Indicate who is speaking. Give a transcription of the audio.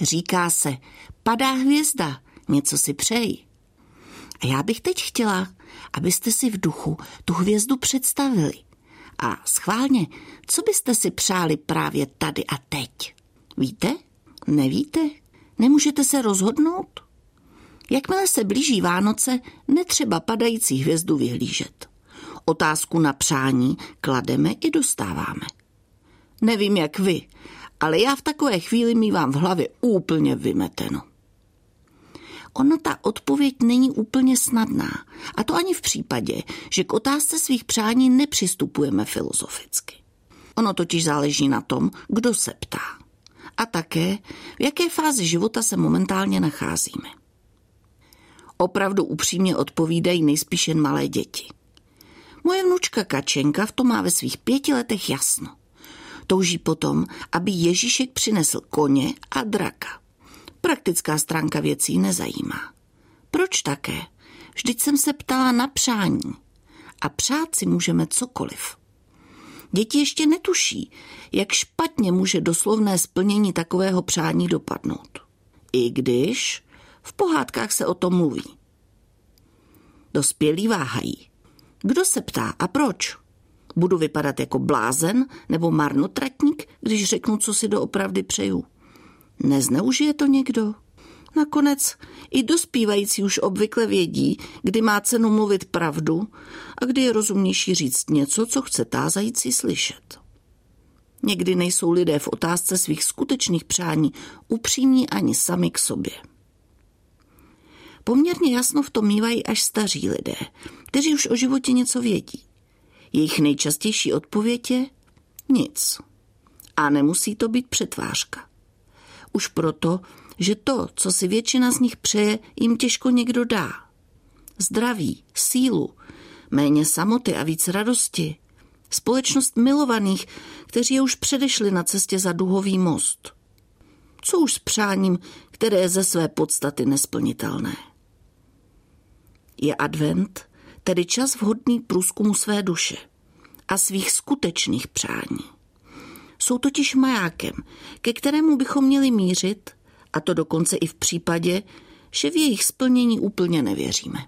Speaker 1: Říká se, padá hvězda, něco si přeji. A já bych teď chtěla, abyste si v duchu tu hvězdu představili. A schválně, co byste si přáli právě tady a teď? Víte? Nevíte? Nemůžete se rozhodnout? Jakmile se blíží Vánoce, netřeba padající hvězdu vyhlížet. Otázku na přání klademe i dostáváme. Nevím, jak vy, ale já v takové chvíli mývám v hlavě úplně vymeteno. Ona ta odpověď není úplně snadná. A to ani v případě, že k otázce svých přání nepřistupujeme filozoficky. Ono totiž záleží na tom, kdo se ptá. A také, v jaké fázi života se momentálně nacházíme. Opravdu upřímně odpovídají nejspíš jen malé děti. Moje vnučka Kačenka v tom má ve svých pěti letech jasno. Touží potom, aby Ježíšek přinesl koně a draka. Praktická stránka věcí nezajímá. Proč také? Vždyť jsem se ptala na přání. A přát si můžeme cokoliv. Děti ještě netuší, jak špatně může doslovné splnění takového přání dopadnout. I když v pohádkách se o tom mluví. Dospělí váhají. Kdo se ptá a proč? Budu vypadat jako blázen nebo marnotratník, když řeknu, co si doopravdy přeju. Nezneužije to někdo? Nakonec i dospívající už obvykle vědí, kdy má cenu mluvit pravdu a kdy je rozumnější říct něco, co chce tázající slyšet. Někdy nejsou lidé v otázce svých skutečných přání upřímní ani sami k sobě. Poměrně jasno v tom mývají až staří lidé, kteří už o životě něco vědí. Jejich nejčastější odpověď je nic. A nemusí to být přetvářka. Už proto, že to, co si většina z nich přeje, jim těžko někdo dá. Zdraví, sílu, méně samoty a víc radosti. Společnost milovaných, kteří je už předešli na cestě za duhový most. Co už s přáním, které je ze své podstaty nesplnitelné. Je advent, tedy čas vhodný průzkumu své duše a svých skutečných přání. Jsou totiž majákem, ke kterému bychom měli mířit, a to dokonce i v případě, že v jejich splnění úplně nevěříme.